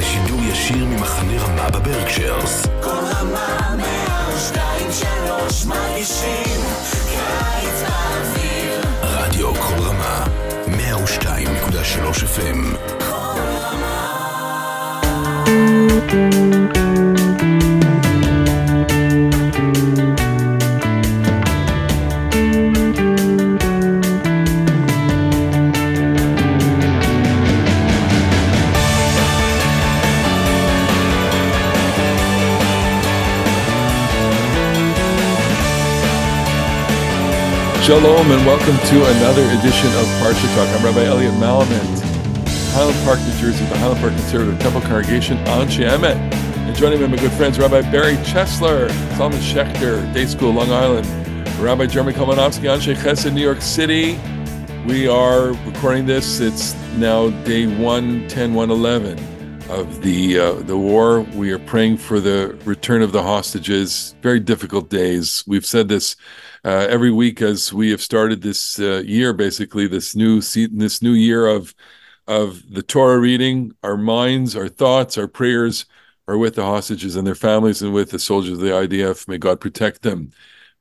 לשידור ישיר ממחנה רמה בברקשיירס. כל רמה מהשתיים שלוש מרגישים קיץ באוויר רדיו כל רמה, 102.3 FM. כל רמה Shalom and welcome to another edition of Parsha Talk. I'm Rabbi Eliot Malomet, Highland Park, New Jersey, the Highland Park Conservative Temple Congregation Anshe Emeth. And joining me, are my good friends, Rabbi Barry Chesler, Solomon Schechter, Day School, Long Island, Rabbi Jeremy Kalmanofsky, Anshe Chesed, New York City. We are recording this. It's now day 110, 111 of the uh, the war. We are praying for the return of the hostages. Very difficult days. We've said this uh, every week as we have started this uh, year, basically this new se- this new year of of the Torah reading. Our minds, our thoughts, our prayers are with the hostages and their families, and with the soldiers of the IDF. May God protect them,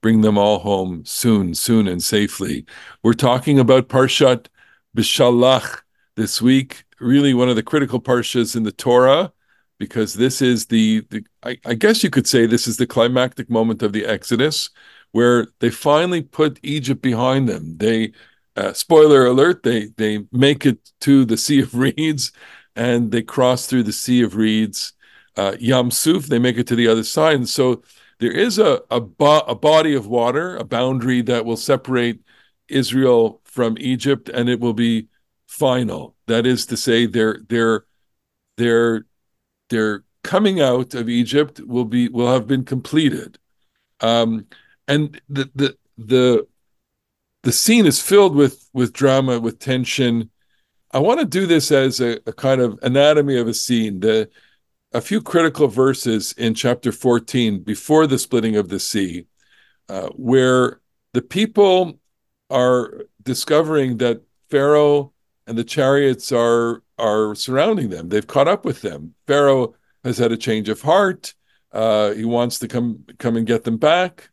bring them all home soon, soon and safely. We're talking about Parshat Beshalach this week. Really, one of the critical parshas in the Torah. Because this is the, the I, I guess you could say this is the climactic moment of the Exodus where they finally put Egypt behind them. They, uh, spoiler alert, they they make it to the Sea of Reeds, and they cross through the Sea of Reeds. Uh, Yam Suf, they make it to the other side, and so there is a a, bo- a body of water, a boundary that will separate Israel from Egypt, and it will be final. That is to say, their their their their coming out of Egypt will be will have been completed. Um, and the the the the scene is filled with with drama with tension i want to do this as a, a, kind of anatomy of a scene the a few critical verses in chapter 14 before the splitting of the sea uh, where the people are discovering that pharaoh and the chariots are are surrounding them they've caught up with them pharaoh has had a change of heart uh, he wants to come come and get them back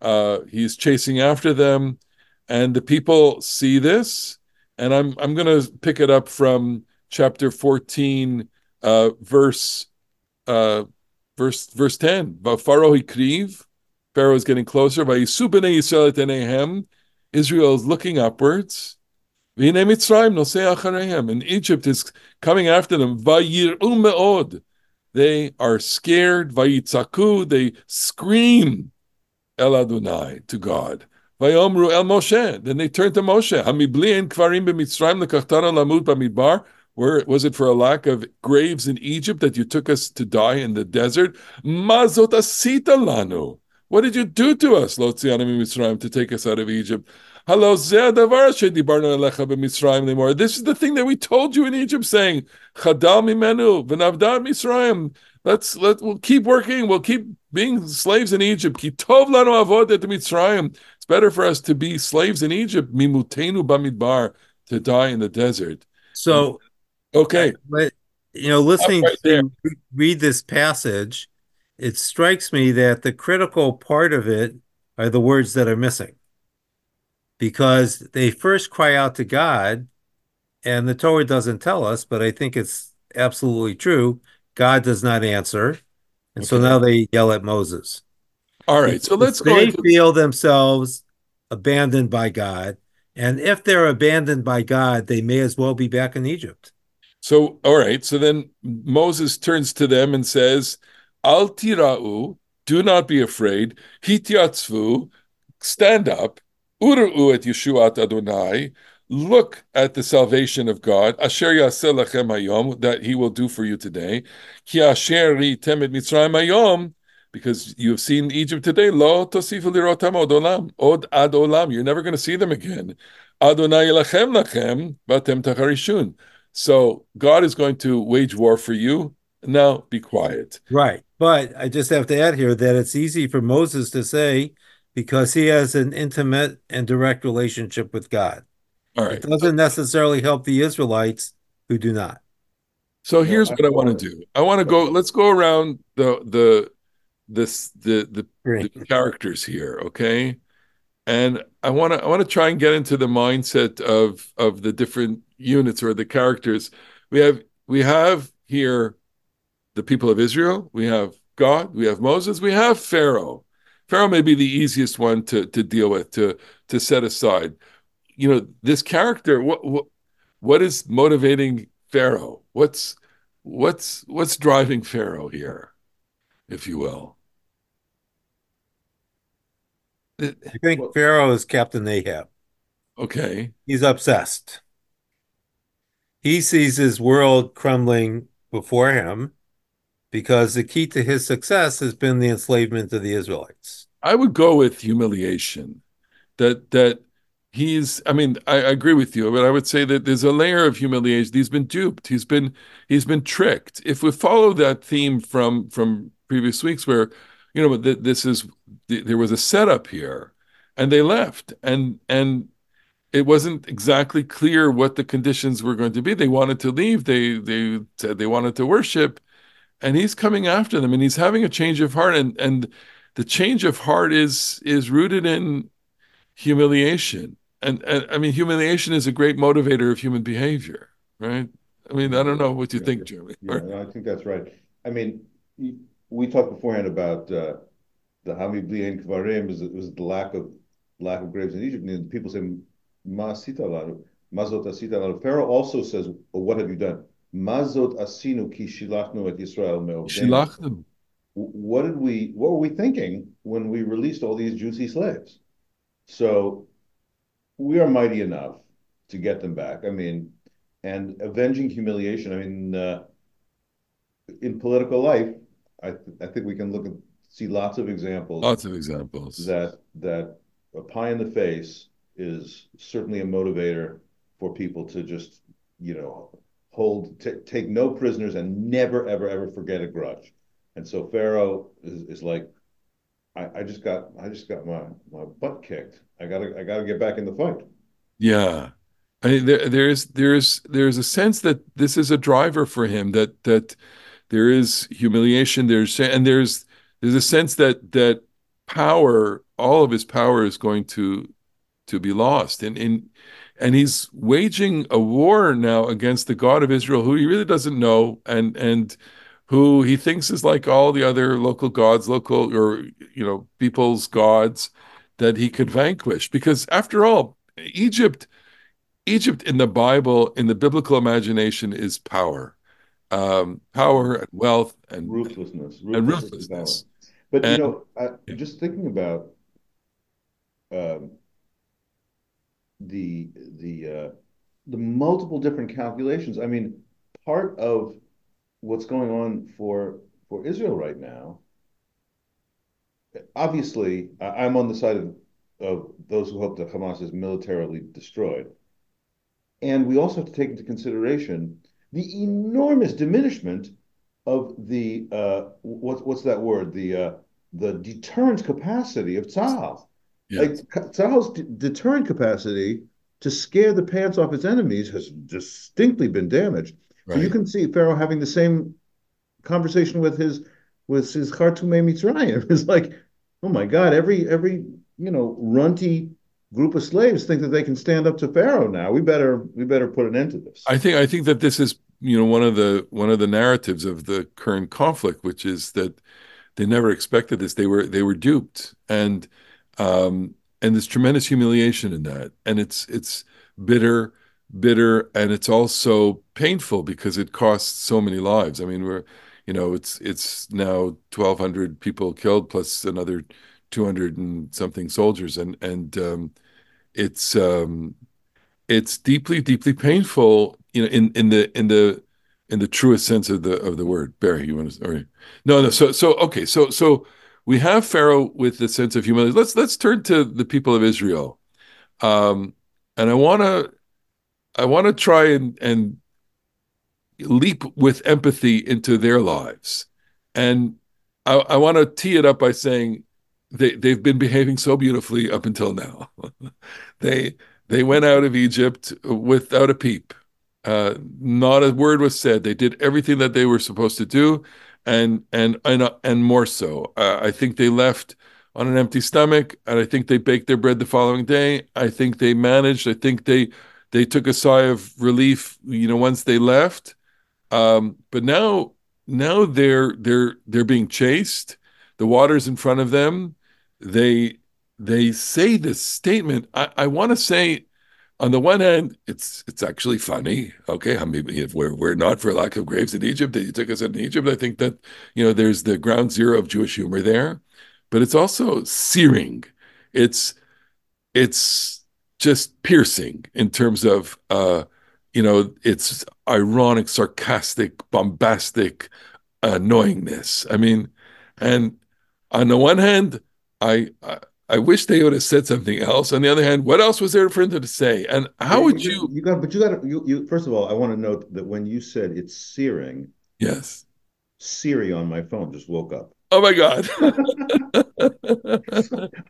uh, he's chasing after them, and the people see this. And I'm I'm going to pick it up from chapter 14, uh, verse uh, verse verse 10. Pharaoh he hikriv, Pharaoh is getting closer. Israel Israel is looking upwards. And Egypt is coming after them. They are scared. They scream. Adonai, to God. Vayomru El Moshe. Then they turn to Moshe. Hamibli en kvarim b'mitzrayim lekachtara lamut b'midbar. Where was it for a lack of graves in Egypt that you took us to die in the desert? Lanu. What did you do to us, Lotzianim Mitzrayim, to take us out of Egypt? This is the thing that we told you in Egypt, saying, Chadal mimenu v'navdad Mitzrayim. Let's let we'll keep working. We'll keep being slaves in Egypt. It's better for us to be slaves in Egypt. Mimutenu bamidbar to die in the desert. So, okay, but you know, listening right to read this passage, it strikes me that the critical part of it are the words that are missing, because they first cry out to God, and the Torah doesn't tell us, but I think it's absolutely true. God does not answer. And so now they yell at Moses. All right. So let's go. They feel themselves abandoned by God. And if they're abandoned by God, they may as well be back in Egypt. So, all right. So then Moses turns to them and says, Al tira'u, do not be afraid. Hityatzvu, stand up. Ura'u et Yeshuat Adonai, look at the salvation of God, Asher Yaseh Lachem Hayom, that He will do for you today. Ki Asher Ritem Mitzrayim Hayom, because you have seen Egypt today. Lo tosifu lirotam od olam, od ad olam. You're never going to see them again. Adonai Lachem Lachem, batem tacharishun. So God is going to wage war for you. Now be quiet. Right. But I just have to add here that it's easy for Moses to say because he has an intimate and direct relationship with God. All It doesn't necessarily help the Israelites who do not. So here's I what I want want to do. I want to go. Let's go around the the this the the, Great. the characters here, okay? And I want to I want to try and get into the mindset of of the different units or the characters. We have we have here the people of Israel. We have God. We have Moses. We have Pharaoh. Pharaoh may be the easiest one to to deal with to to set aside. You know this character. What what what is motivating Pharaoh? What's what's what's driving Pharaoh here, if you will? I think Pharaoh is Captain Ahab. Okay. He's obsessed. He sees his world crumbling before him because the key to his success has been the enslavement of the Israelites. I would go with humiliation. That that he's I mean, I, I agree with you, but I would say that there's a layer of humiliation. He's been duped. He's been he's been tricked. If we follow that theme from from previous weeks where you know th- this is there was a setup here and they left and and it wasn't exactly clear what the conditions were going to be. They wanted to leave. They they said they wanted to worship, and he's coming after them, and he's having a change of heart, and and the change of heart is is rooted in humiliation, and and I mean humiliation is a great motivator of human behavior, right? I mean I don't know what you Yeah, think, Jeremy. Yeah, no, I think that's right. I mean, we talked beforehand about uh, the Hami Bli'en Kvarim is was the lack of lack of graves in Egypt. And people say, Ma asita lanu, mazot asita lanu. Pharaoh also says, well, what have you done? Mazot asinu ki shilachnu et Yisrael me'ovdenu. What did we, what were we thinking when we released all these juicy slaves? So we are mighty enough to get them back. I mean, and avenging humiliation. I mean, uh, in political life, I th- I think we can look at see lots of examples Lots of examples. that that a pie in the face is certainly a motivator for people to just you know hold t- take no prisoners and never ever ever forget a grudge. And so Pharaoh is, is like, I, I just got I just got my my butt kicked. I gotta I gotta get back in the fight. Yeah. I mean, there, there's there's there's a sense that this is a driver for him that that there is humiliation there's and there's there's a sense that that power all of his power is going to to be lost and in and he's waging a war now against the God of Israel who he really doesn't know and and who he thinks is like all the other local gods local or you know people's gods that he could vanquish because after all Egypt Egypt in the Bible, in the biblical imagination, is power, um, power and wealth and Ruthlessness, and ruthlessness power. ruthlessness. But you know, I, Yeah. just thinking about um, the the uh, the multiple different calculations. I mean, part of what's going on for for Israel right now. Obviously, I'm on the side of of those who hope that Hamas is militarily destroyed, and we also have to take into consideration the enormous diminishment of the uh, what's what's that word? The uh, the deterrent capacity of Tzahal. Yeah. Like Tzahal's d- deterrent capacity to scare the pants off its enemies has distinctly been damaged. So you can see Pharaoh having the same conversation with his with his Khartoumé Mitzrayim. It's like, oh my God, every every you know runty group of slaves think that they can stand up to Pharaoh now. We better we better put an end to this. I think I think that this is you know one of the one of the narratives of the current conflict, which is that they never expected this. They were they were duped, and um, and there's tremendous humiliation in that, and it's it's bitter, bitter, and it's also painful because it costs so many lives. I mean, we're you know it's it's now 1,200 people killed plus another 200 and something soldiers, and and um, it's um, it's deeply deeply painful you know in in the in the in the truest sense of the of the word. Barry you want to or no no so so okay so so we have pharaoh with the sense of humility. Let's let's turn to the people of israel. Um and i want to i want to try and and leap with empathy into their lives and i i want to tee it up by saying they they've been behaving so beautifully up until now they they went out of Egypt without a peep. Uh, not a word was said. They did everything that they were supposed to do, and and and uh, and more so. Uh, I think they left on an empty stomach, and I think they baked their bread the following day. I think they managed. I think they they took a sigh of relief, you know, once they left. Um, but now now they're they're they're being chased. The water's in front of them. They they say this statement. I, I want to say on the one hand, it's it's actually funny. Okay, I mean, if we're we're not for lack of graves in Egypt, you took us in Egypt. I think that you know there's the ground zero of Jewish humor there, but it's also searing. It's it's just piercing in terms of uh, you know it's ironic, sarcastic, bombastic annoyingness. I mean, and on the one hand, I, I I wish they would have said something else. On the other hand, what else was there for them to say? And how would you, you? got, but you got to, you, you, first of all, I want to note that when you said it's searing, Yes. Siri on my phone just woke up. Oh my God.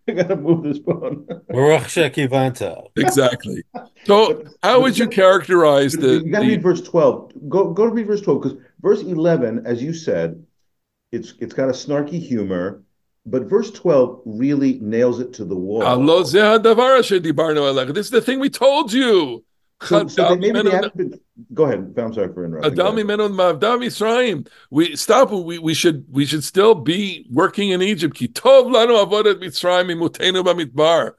I got to move this bone. Baruch Shekivanta. exactly. So, how would you characterize the? you got to the read verse 12. Go, go to read verse 12 because verse 11, as you said, it's it's got a snarky humor, but verse 12 really nails it to the wall. "Halo ze hadavar asher dibarnu alecha." This is the thing we told you. So, so they, maybe they haven't been, go ahead. I'm sorry for interrupting. Go Adam ahead. imenu ma'avdam Yisraim. We stop. We we should we should still be working in Egypt. Ki tov lanu avodat Mitzrayim imutenu b'midbar.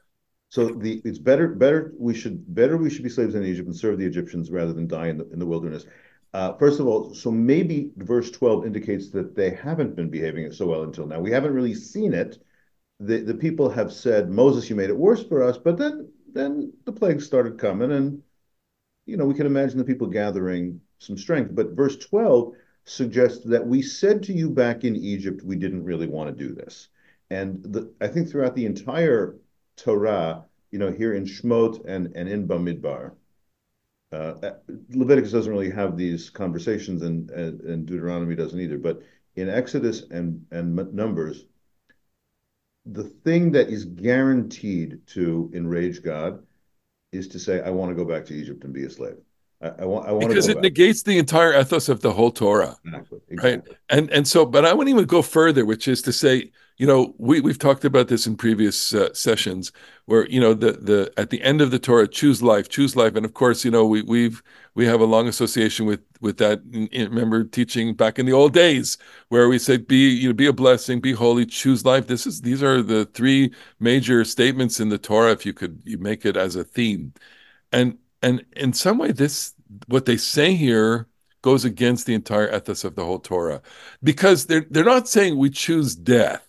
So the it's better better we should better we should be slaves in Egypt and serve the Egyptians rather than die in the in the wilderness. Uh, first of all, so maybe verse 12 indicates that they haven't been behaving so well until now. We haven't really seen it. The the people have said, Moses, you made it worse for us, but then then the plagues started coming, and you know, we can imagine the people gathering some strength. But verse 12 suggests that we said to you back in Egypt, we didn't really want to do this. And the, I think throughout the entire Torah, you know, here in Shmot and, and in Bamidbar, uh, Leviticus doesn't really have these conversations, and, and, and Deuteronomy doesn't either. But in Exodus and, and Numbers, the thing that is guaranteed to enrage God is to say, I want to go back to Egypt and be a slave. I, I want, I want Because it back. negates the entire ethos of the whole Torah. Exactly, right? and and so but i wouldn't even go further which is to say you know we we've talked about this in previous uh, sessions where you know the the at the end of the torah choose life choose life. And of course you know we we've we have a long association with with that. Remember teaching back in the old days where we said be you know be a blessing be holy choose life. This is these are the three major statements in the torah if you could you make it as a theme. And and in some way this what they say here goes against the entire ethos of the whole Torah because they're they're not saying we choose death,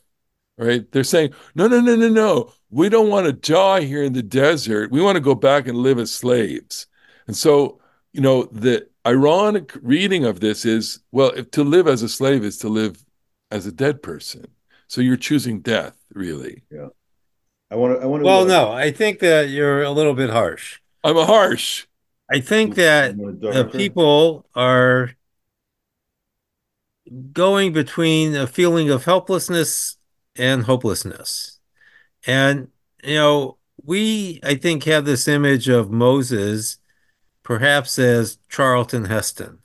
right? They're saying no, no, no, no, no. We don't want to die here in the desert. We want to go back and live as slaves. And so, you know, the ironic reading of this is well, if to live as a slave is to live as a dead person. So you're choosing death, really. Yeah. I want to. I want to. Well, no, I think that you're a little bit harsh. I'm a harsh. I think that want the people are going between a feeling of helplessness and hopelessness. And, you know, we, I think, have this image of Moses perhaps as Charlton Heston.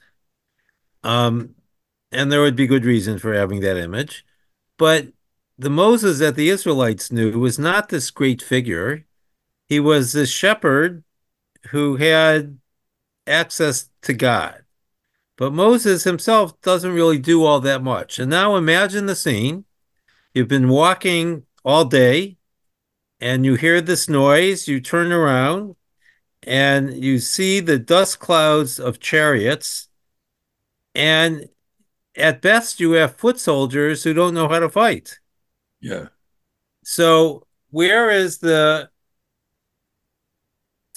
Um, and there would be good reason for having that image. But the Moses that the Israelites knew was not this great figure. He was this shepherd who had access to God. But Moses himself doesn't really do all that much. And now imagine the scene. You've been walking all day and you hear this noise, you turn around and you see the dust clouds of chariots. And at best, you have foot soldiers who don't know how to fight. Yeah. So, where is the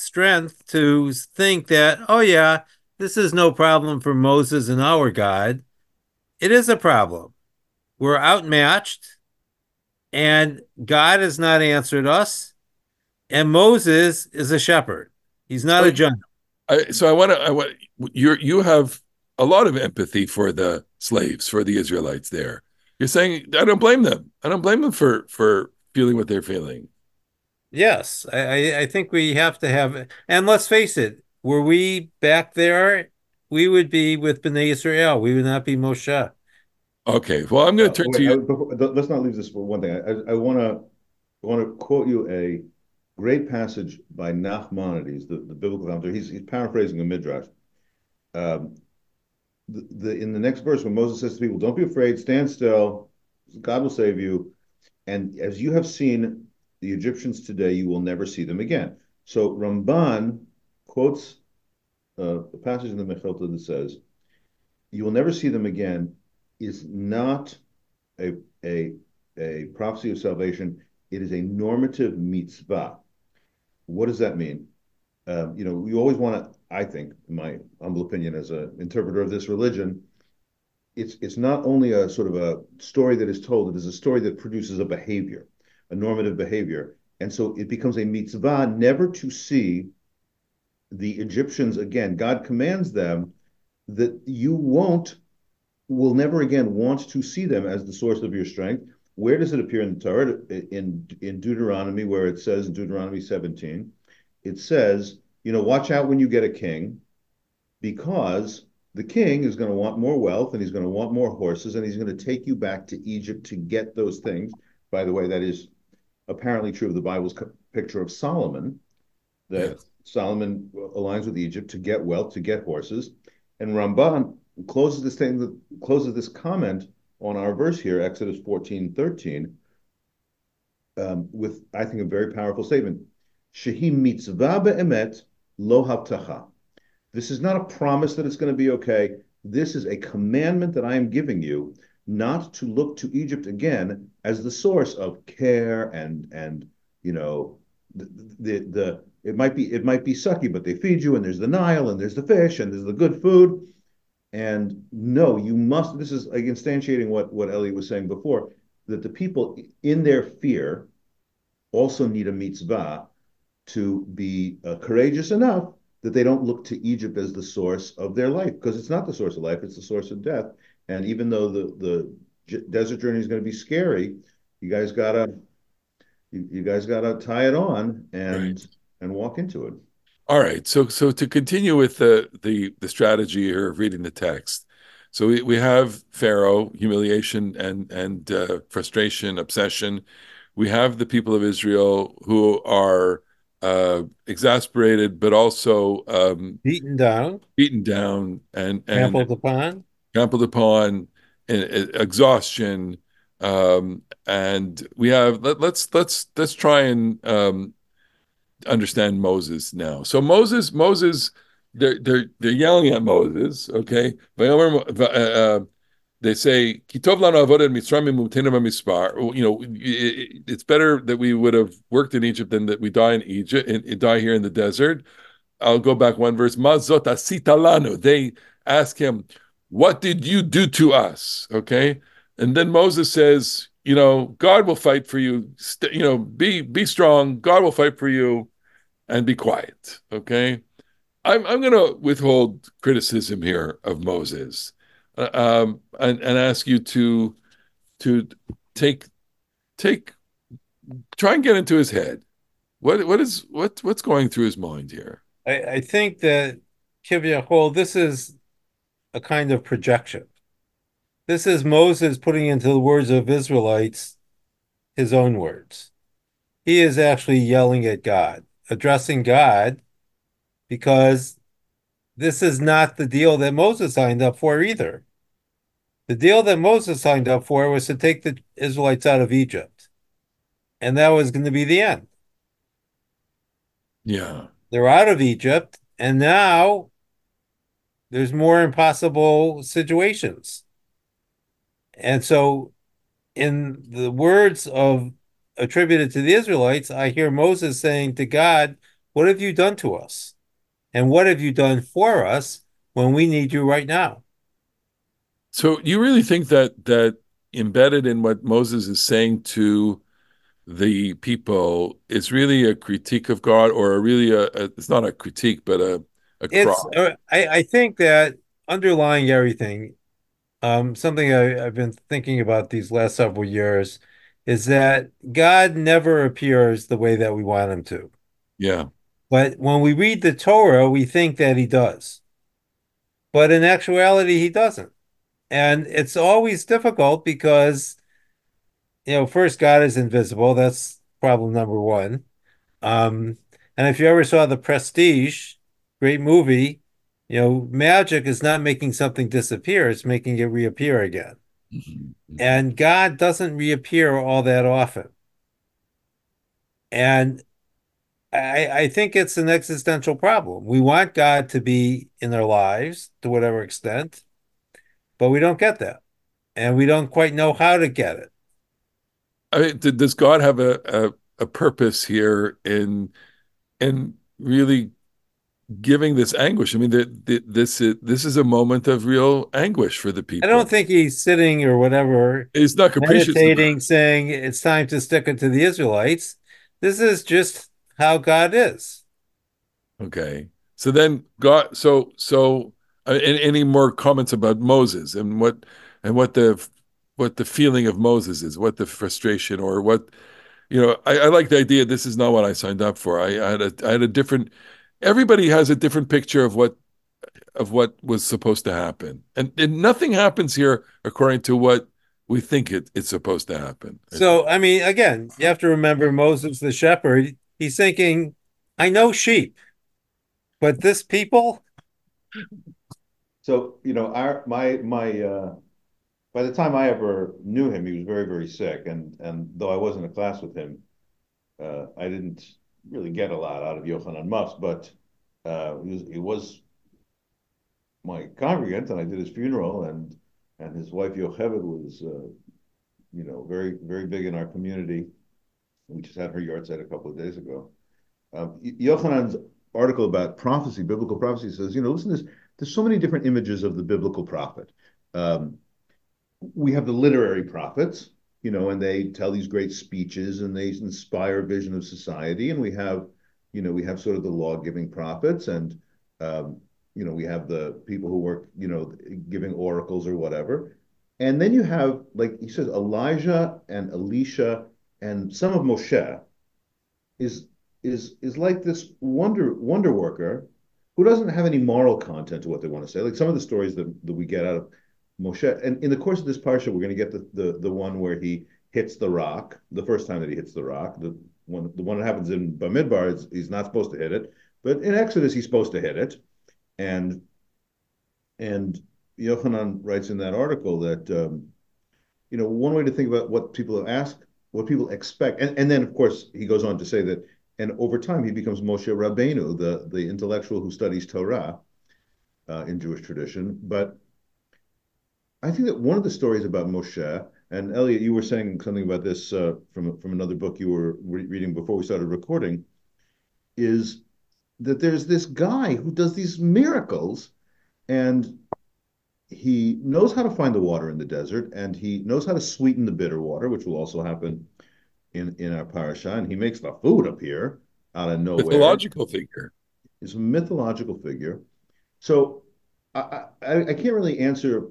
strength to think that, oh, yeah, this is no problem for Moses and our God? It is a problem. We're outmatched, and God has not answered us, and Moses is a shepherd. He's not a general. I, so I want to. I want you. You have a lot of empathy for the slaves, for the Israelites. There, you're saying I don't blame them. I don't blame them for for feeling what they're feeling. Yes, I, I- I think we have to have, and let's face it, were we back there, we would be with Bnei Israel. We would not be Moshe. Okay. Well, I'm going to Uh, turn wait, to I- you. before- let's not leave this for one thing. I, I want to want to quote you a great passage by Nachmanides, the, the biblical commentator. He's, he's paraphrasing a midrash. Um, the, the in the next verse, when Moses says to people, "Don't be afraid, stand still. God will save you." And as you have seen the Egyptians today, you will never see them again. So Ramban quotes uh, a passage in the Mechilta that says, "You will never see them again." Is not a a a prophecy of salvation. It is a normative mitzvah. What does that mean? Um, you know, you always want to. I think, in my humble opinion, as an interpreter of this religion, it's it's not only a sort of a story that is told. It is a story that produces a behavior, a normative behavior, and so it becomes a mitzvah never to see the Egyptians again. God commands them that you won't, will never again want to see them as the source of your strength. Where does it appear in the Torah? In in Deuteronomy, where it says in Deuteronomy 17, it says, you know, watch out when you get a king, because the king is going to want more wealth and he's going to want more horses and he's going to take you back to Egypt to get those things. By the way, that is apparently true of the Bible's picture of Solomon, that Yes. Solomon aligns with Egypt to get wealth, to get horses. And Ramban closes this thing, closes this comment on our verse here, Exodus 14, 13, um, with, I think, a very powerful statement. Shehi mitzvah be'emet lo habtacha. This is not a promise that it's going to be okay. This is a commandment that I am giving you not to look to Egypt again as the source of care and and you know the the, the it might be it might be sucky, but they feed you and there's the Nile and there's the fish and there's the good food. And no, you must. This is like instantiating what what Eliot was saying before that the people in their fear also need a mitzvah to be uh, courageous enough that they don't look to Egypt as the source of their life because it's not the source of life; it's the source of death. And even though the the j- desert journey is going to be scary, you guys gotta you, you guys gotta tie it on and Right. and walk into it. All right. So so to continue with the the the strategy here of reading the text. So we, we have Pharaoh, humiliation and and uh, frustration, obsession. We have the people of Israel who are uh, exasperated, but also um, Beaten down, beaten down and and trampled upon. Trampled upon, exhaustion. Um, and we have let, let's let's let's try and um, understand Moses now. So Moses, Moses, they're they're they're yelling at Moses. Okay, uh, uh, they say, "Kitov avodah in Mitzrayim umutenu b'mispar." You know, it- it's better that we would have worked in Egypt than that we die in Egypt and, die here in the desert. I'll go back one verse. Mazot. They ask him, "What did you do to us?" Okay, and then Moses says, "You know, God will fight for you. St- you know, be be strong. God will fight for you." and be quiet. Okay, I'm I'm going to withhold criticism here of Moses, uh, um, and and ask you to to take take try and get into his head. What what is what what's going through his mind here? I, I think that Kivyahol, this is a kind of projection. This is Moses putting into the words of Israelites his own words. He is actually yelling at God, addressing God, because this is not the deal that Moses signed up for either. The deal that Moses signed up for was to take the Israelites out of Egypt. And that was going to be the end. Yeah, They're out of Egypt, and now there's more impossible situations. And so, in the words of attributed to the Israelites, I hear Moses saying to God, What have you done to us? And what have you done for us when we need you right now? So you really think that that embedded in what Moses is saying to the people is really a critique of God, or a really a, a it's not a critique, but a a It's, uh, I, I think that underlying everything, um, something I, I've been thinking about these last several years is that God never appears the way that we want him to. Yeah, But when we read the Torah, we think that he does. But in actuality, he doesn't. And it's always difficult because, you know, first, God is invisible. That's problem number one. Um, and if you ever saw The Prestige, great movie, you know, magic is not making something disappear, it's making it reappear again. Mm-hmm. And God doesn't reappear all that often. And I, I think it's an existential problem. We want God to be in our lives to whatever extent, but we don't get that. And we don't quite know how to get it. I mean, does God have a, a, a purpose here in in really giving this anguish? I mean, the, the, this is, this is a moment of real anguish for the people. I don't think he's sitting or whatever. He's not capricious. Meditating, saying it's time to stick it to the Israelites. This is just how God is. Okay. So then God. So so. Uh, any more comments about Moses and what and what the what the feeling of Moses is, what the frustration or what you know? I, I like the idea. This is not what I signed up for. I, I had a I had a different. Everybody has a different picture of what of what was supposed to happen, and, and nothing happens here according to what we think it, it's supposed to happen. So I mean, again, you have to remember Moses the shepherd. He's thinking, I know sheep, but this people. So you know, our my my. uh by the time I ever knew him, he was very, very sick, and and though I was in a class with him, uh, I didn't really get a lot out of Yochanan Muffs, but uh, he was he was my congregant, and I did his funeral, and and his wife Yocheved was, uh, you know, very very big in our community. We just had her yahrzeit a couple of days ago. Um, Yochanan's article about prophecy, biblical prophecy, says, you know, listen, there's there's so many different images of the biblical prophet. Um, we have the literary prophets, you know, and they tell these great speeches and they inspire a vision of society. And we have, you know, we have sort of the law-giving prophets, and um, you know, we have the people who work, you know, giving oracles or whatever. And then you have, like he says, Elijah and Elisha and some of Moshe is is is like this wonder wonder worker who doesn't have any moral content to what they want to say. Like some of the stories that, that we get out of Moshe, and in the course of this parsha, we're going to get the, the the one where he hits the rock, the first time that he hits the rock. The one the one that happens in Bamidbar, is, he's not supposed to hit it, but in Exodus he's supposed to hit it, and and Yochanan writes in that article that um, you know one way to think about what people ask, what people expect, and, and then of course he goes on to say that, and over time he becomes Moshe Rabbeinu, the the intellectual who studies Torah uh, in Jewish tradition, but I think that one of the stories about Moshe, and Eliot, you were saying something about this uh, from from another book you were re- reading before we started recording, is that there's this guy who does these miracles, and he knows how to find the water in the desert, and he knows how to sweeten the bitter water, which will also happen in in our parasha, and he makes the food appear out of nowhere. Mythological figure. He's a mythological figure. So I, I, I can't really answer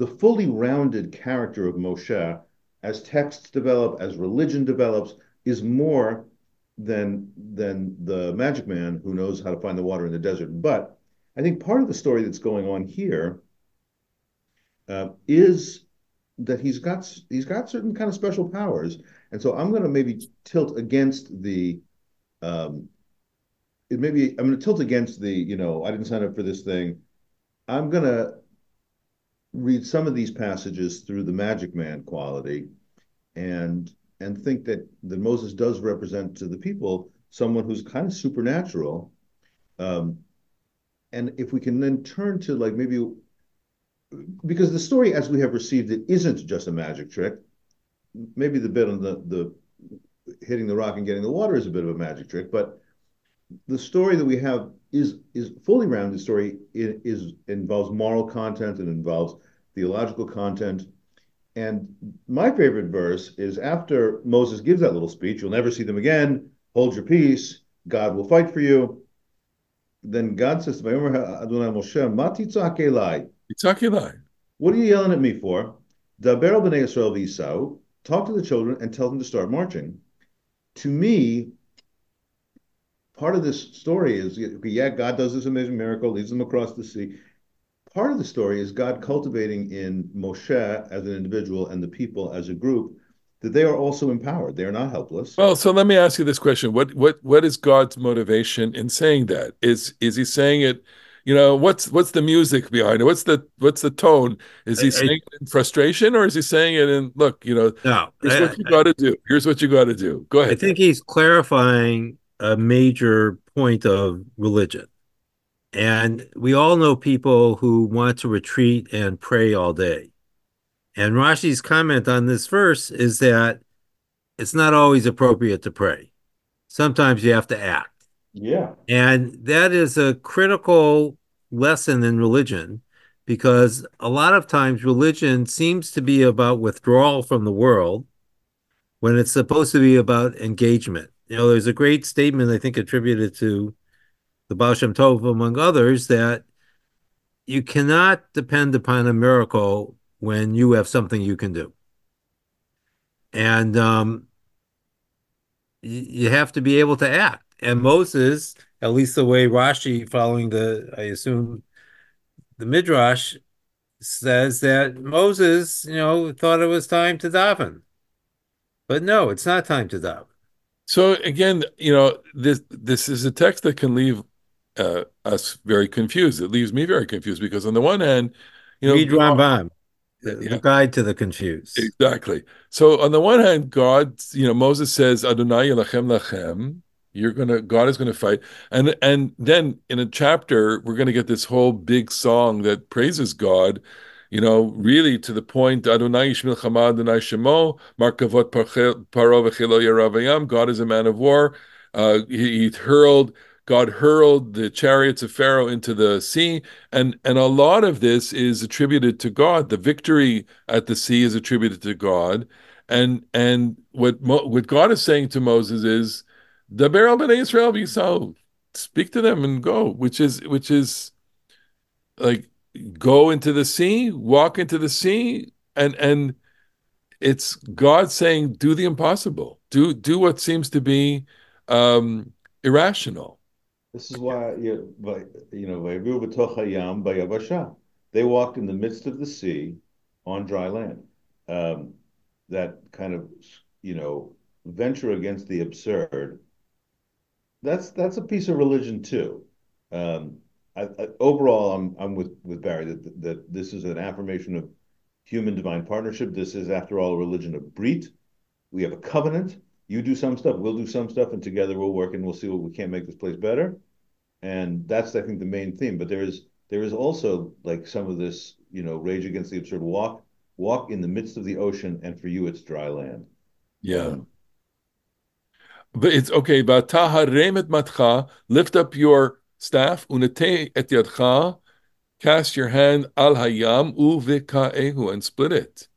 the fully rounded character of Moshe, as texts develop, as religion develops, is more than than the magic man who knows how to find the water in the desert. But I think part of the story that's going on here uh, is that he's got he's got certain kind of special powers, and so I'm going to maybe tilt against the. Um, it maybe I'm going to tilt against the you know I didn't sign up for this thing. I'm going to read some of these passages through the magic man quality and and think that that Moses does represent to the people someone who's kind of supernatural. Um, and if we can then turn to like maybe because the story as we have received it isn't just a magic trick. Maybe the bit on the the hitting the rock and getting the water is a bit of a magic trick but the story that we have is is fully rounded story. It is involves moral content and involves theological content. And my favorite verse is after Moses gives that little speech, you'll never see them again, hold your peace, God will fight for you. Then God says to Adonai Moshe, What are you yelling at me for? Daber b'nei Yisrael v'Isau, talk to the children and tell them to start marching. To me, part of this story is yeah, God does this amazing miracle, leads them across the sea. Part of the story is God cultivating in Moshe as an individual and the people as a group that they are also empowered. They are not helpless. Well, so let me ask you this question: what what what is God's motivation in saying that? Is is He saying it? You know, what's what's the music behind it? What's the what's the tone? Is he I- saying it in frustration, or is he saying it in look? You know, No, here's I- what you got to do. Here's what you got to do. Go ahead. I think he's clarifying a major point of religion. And we all know people who want to retreat and pray all day. And Rashi's comment on this verse is that it's not always appropriate to pray. Sometimes you have to act. Yeah. And that is a critical lesson in religion because a lot of times religion seems to be about withdrawal from the world when it's supposed to be about engagement. You know, there's a great statement, I think, attributed to the Baal Shem Tov, among others, that you cannot depend upon a miracle when you have something you can do. And um, you have to be able to act. And Moses, at least the way Rashi, following the, I assume, the Midrash, says that Moses, you know, thought it was time to daven. But no, it's not time to daven. So again, you know, this this is a text that can leave uh, us very confused. It leaves me very confused because on the one hand, you know, Read Rambam, the, Yeah. the guide to the confused. Exactly. So on the one hand, God, you know, Moses says, Adonai Yelachem Lachem, you're gonna God is gonna fight. And and then in a chapter, we're gonna get this whole big song that praises God, you know, really to the point, Adonai Yishmil Chama Adonai Shemo, Markavot Parche- Paro V'chelo Yeravayam, God is a man of war. Uh, he, he hurled God hurled the chariots of Pharaoh into the sea, and and a lot of this is attributed to God. The victory at the sea is attributed to God, and and what Mo, what God is saying to Moses is, "Daber al bnei Israel b'yisrael, speak to them and go," which is which is like go into the sea, walk into the sea, and and it's God saying, "Do the impossible, do do what seems to be um, irrational." This is why you know. They walked in the midst of the sea on dry land. Um, that kind of you know venture against the absurd. That's that's a piece of religion too. Um, I, I, overall, I'm I'm with with Barry that that this is an affirmation of human divine partnership. This is, after all, a religion of Brit. We have a covenant. You do some stuff, we'll do some stuff, and together we'll work and we'll see what we can't make this place better. And that's, I think, the main theme. But there is there is also like some of this, you know, rage against the absurd. Walk walk in the midst of the ocean, and for you, it's dry land. Yeah. But it's okay. "V'atah et matcha, lift up your staff, unete et yadcha, cast your hand al hayam uvikaehu and split it.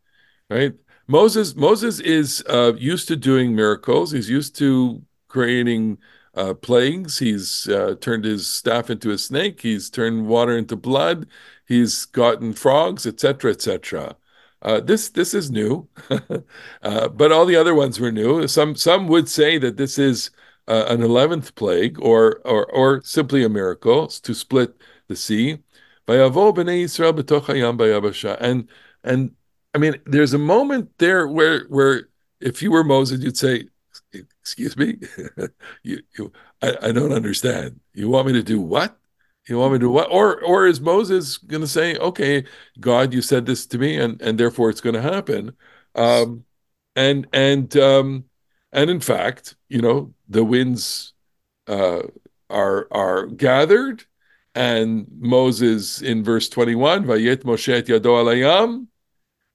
Right? Moses Moses is uh, used to doing miracles. He's used to creating uh, plagues. He's uh, turned his staff into a snake. He's turned water into blood. He's gotten frogs, etc., etc. Uh, this this is new, uh, but all the other ones were new. Some some would say that this is uh, an eleventh plague, or or or simply a miracle to split the sea. And and I mean, there's a moment there where where if you were Moses, you'd say, "Excuse me, you, you I, I don't understand. You want me to do what? You want me to do what? Or or is Moses going to say, "Okay, God, you said this to me, and and therefore it's going to happen"? Um, and and um, and in fact, you know, the winds uh, are are gathered, and Moses in verse twenty one, "Vayet Moshe et yado al hayam,"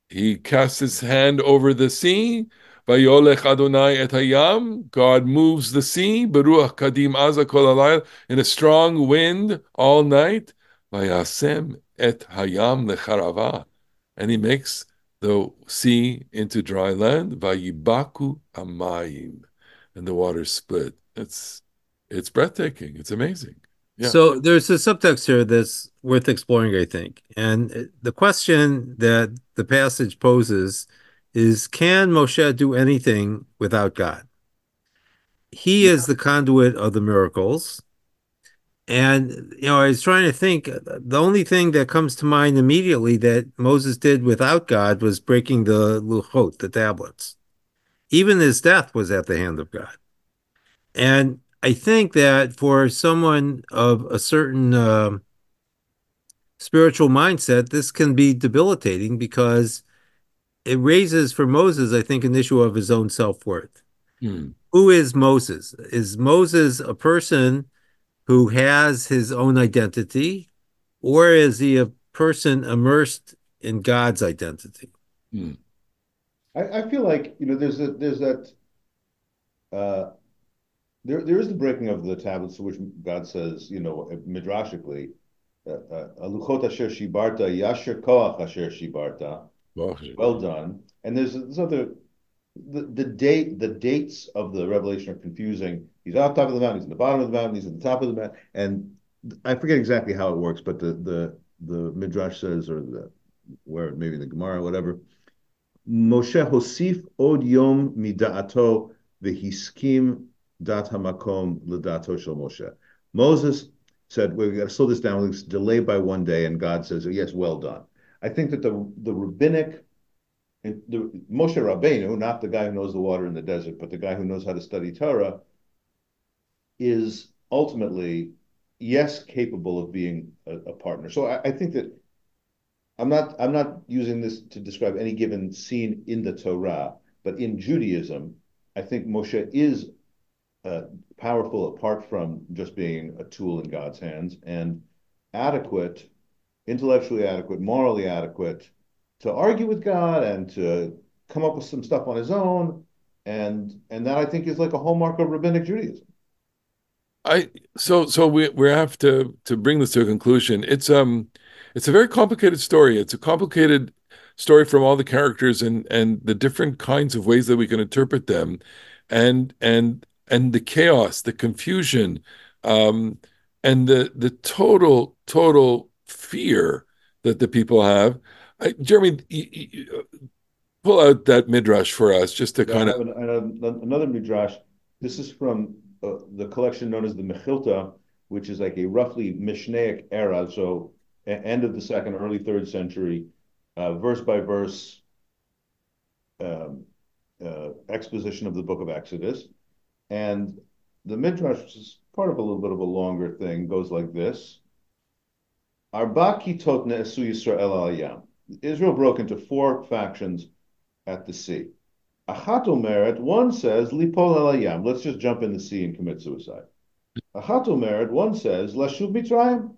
he casts his hand over the sea. Vayolech Adonai et hayam. God moves the sea. Beruach kadim aza kol in a strong wind all night. Vayasem et hayam lecharava, and he makes the sea into dry land. Vayibaku amayim, and the waters split. It's it's breathtaking. It's amazing. Yeah. So there's a subtext here that's worth exploring, I think. And the question that the passage poses is can Moshe do anything without God? he is the conduit of the miracles. And, you know, I was trying to think, the only thing that comes to mind immediately that Moses did without God was breaking the luchot, the tablets. Even his death was at the hand of God. And I think that for someone of a certain uh, spiritual mindset, this can be debilitating because it raises for Moses, I think, an issue of his own self worth. Hmm. Who is Moses? Is Moses a person who has his own identity, or is he a person immersed in God's identity? Hmm. I, I feel like you know there's a there's that uh, there there is the breaking of the tablets to which God says you know uh, midrashically uh, uh, aluchot asher shibarta yasher koach asher shibarta. Well done. And there's this other the, the date the dates of the revelation are confusing. He's on top of the mountain he's in the bottom of the mountain he's at the top of the mountain. And I forget exactly how it works but the the the midrash says or the where maybe the Gemara or whatever Moshe hosif od yom mida'ato v'hiskim dat hamakom l'dato shel Moshe. Moses said, "We've got to slow this down. Let's delay by one day." And God says, "Yes, well done." I think that the the rabbinic, the Moshe Rabbeinu, not the guy who knows the water in the desert, but the guy who knows how to study Torah, is ultimately yes capable of being a, a partner. So I, I think that I'm not I'm not using this to describe any given scene in the Torah, but in Judaism, I think Moshe is uh, powerful apart from just being a tool in God's hands and adequate, intellectually adequate, morally adequate to argue with God and to come up with some stuff on his own. And and that I think is like a hallmark of rabbinic Judaism. I so so we we have to to bring this to a conclusion. It's um it's a very complicated story. It's a complicated story from all the characters and and the different kinds of ways that we can interpret them, and and and the chaos, the confusion, um, and the the total total fear that the people have. I, Jeremy, you, you, pull out that midrash for us, just to kind of another midrash. This is from uh, the collection known as the Mechilta, which is like a roughly Mishnaic era, so end of the second, early third century, uh, verse by verse um, uh, exposition of the book of Exodus. And the Midrash, which is part of a little bit of a longer thing, goes like this. Arba kitot ne'esu Yisrael al Israel broke into four factions at the sea. Achat omeret, one says, lipol el let's just jump in the sea and commit suicide. Achat omeret, one says, lashuv mitzrayim,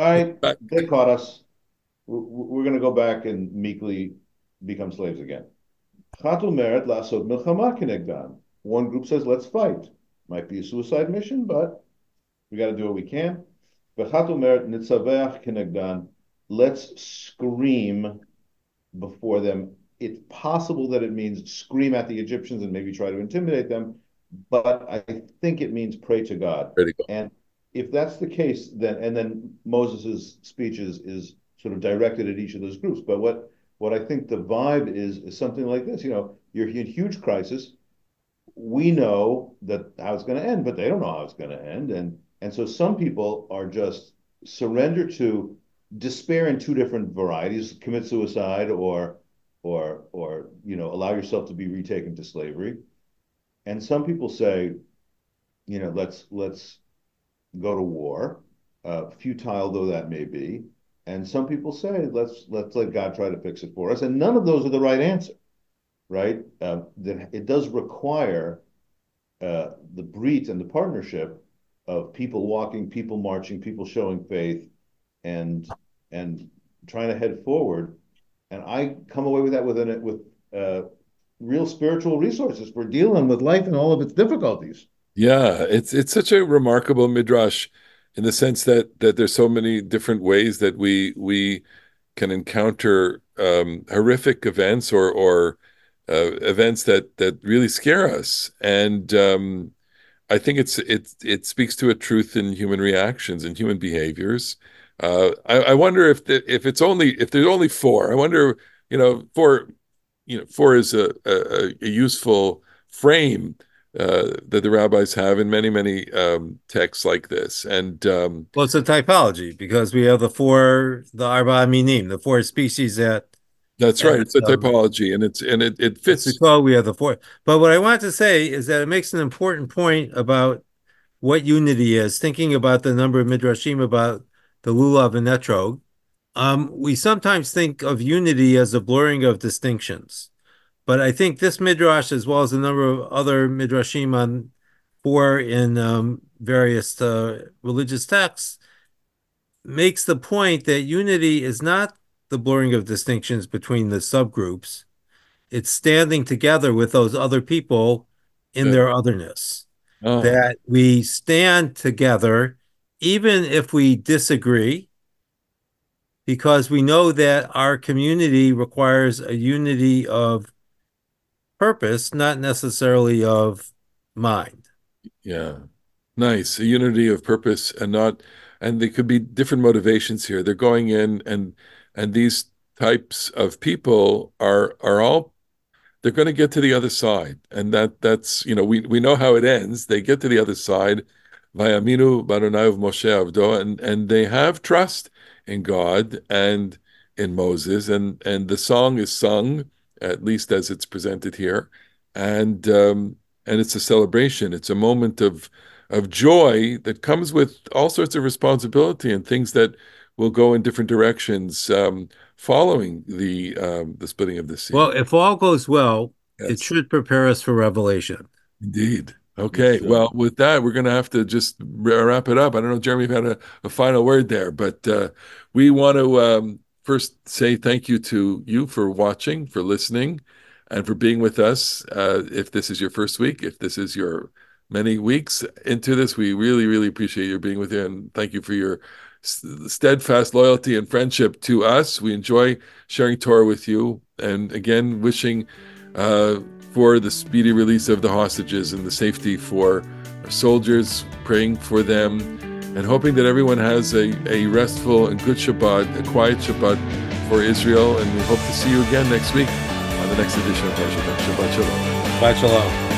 all right, they caught us. We're going to go back and meekly become slaves again. Merit lasod milchama kenegdan. One group says, let's fight. Might be a suicide mission, but we got to do what we can. Merit nitzaveach kenegdan. Let's scream before them. It's possible that it means scream at the Egyptians and maybe try to intimidate them, but I think it means pray to God. Pray to God. And if that's the case, then and then Moses's speech is, is sort of directed at each of those groups. But what what I think the vibe is is something like this. You know, you're in huge crisis. We know that how it's going to end, but they don't know how it's going to end, and and so some people are just surrender to despair in two different varieties: commit suicide or or or you know allow yourself to be retaken to slavery. And some people say, you know, let's let's go to war, uh, futile though that may be. And some people say, let's let's let God try to fix it for us. And none of those are the right answer, right? Uh, it does require uh, the brit and the partnership of people walking, people marching, people showing faith, and and trying to head forward. And I come away with that with an, with uh, real spiritual resources for dealing with life and all of its difficulties. Yeah, it's it's such a remarkable midrash in the sense that that there's so many different ways that we we can encounter um, horrific events or or uh, events that that really scare us, and um, I think it's it it speaks to a truth in human reactions and human behaviors. Uh, I, I, wonder if the, if it's only if there's only four. I wonder, you know, four, you know, four is a, a, a useful frame uh, that the rabbis have in many many um, texts like this. And um, well, it's a typology because we have the four the arba minim, the four species that. That's right. It's a um, typology, and it's and it it fits. Well, we have the four. But what I want to say is that it makes an important point about what unity is. Thinking about the number of midrashim about the lulav and etrog, um, we sometimes think of unity as a blurring of distinctions. But I think this midrash, as well as a number of other midrashim on four in um, various uh, religious texts, makes the point that unity is not the blurring of distinctions between the subgroups. It's standing together with those other people in yeah. their otherness. Oh. That we stand together, even if we disagree, because we know that our community requires a unity of purpose, not necessarily of mind. Yeah. Nice. A unity of purpose and not and there could be different motivations here. They're going in and and these types of people are are all they're going to get to the other side. And that that's, you know, we we know how it ends. They get to the other side. Vayaminu Baronav Moshe Avdo, and and they have trust in God and in Moses, and and the song is sung at least as it's presented here, and um, and it's a celebration. It's a moment of of joy that comes with all sorts of responsibility and things that will go in different directions um, following the um, the splitting of the sea. Well, if all goes well, yes. it should prepare us for Revelation. Indeed. Okay. Well, with that, we're going to have to just wrap it up. I don't know, Jeremy, if you had a, a final word there, but uh, we want to um, first say thank you to you for watching, for listening, and for being with us. Uh, if this is your first week, if this is your many weeks into this, we really, really appreciate your being with you, and thank you for your steadfast loyalty and friendship to us. We enjoy sharing Torah with you, and again, wishing. Uh, for the speedy release of the hostages and the safety for our soldiers, praying for them, and hoping that everyone has a, a restful and good Shabbat, a quiet Shabbat for Israel. And we hope to see you again next week on the next edition of Shabbat Shalom. Shabbat Shalom.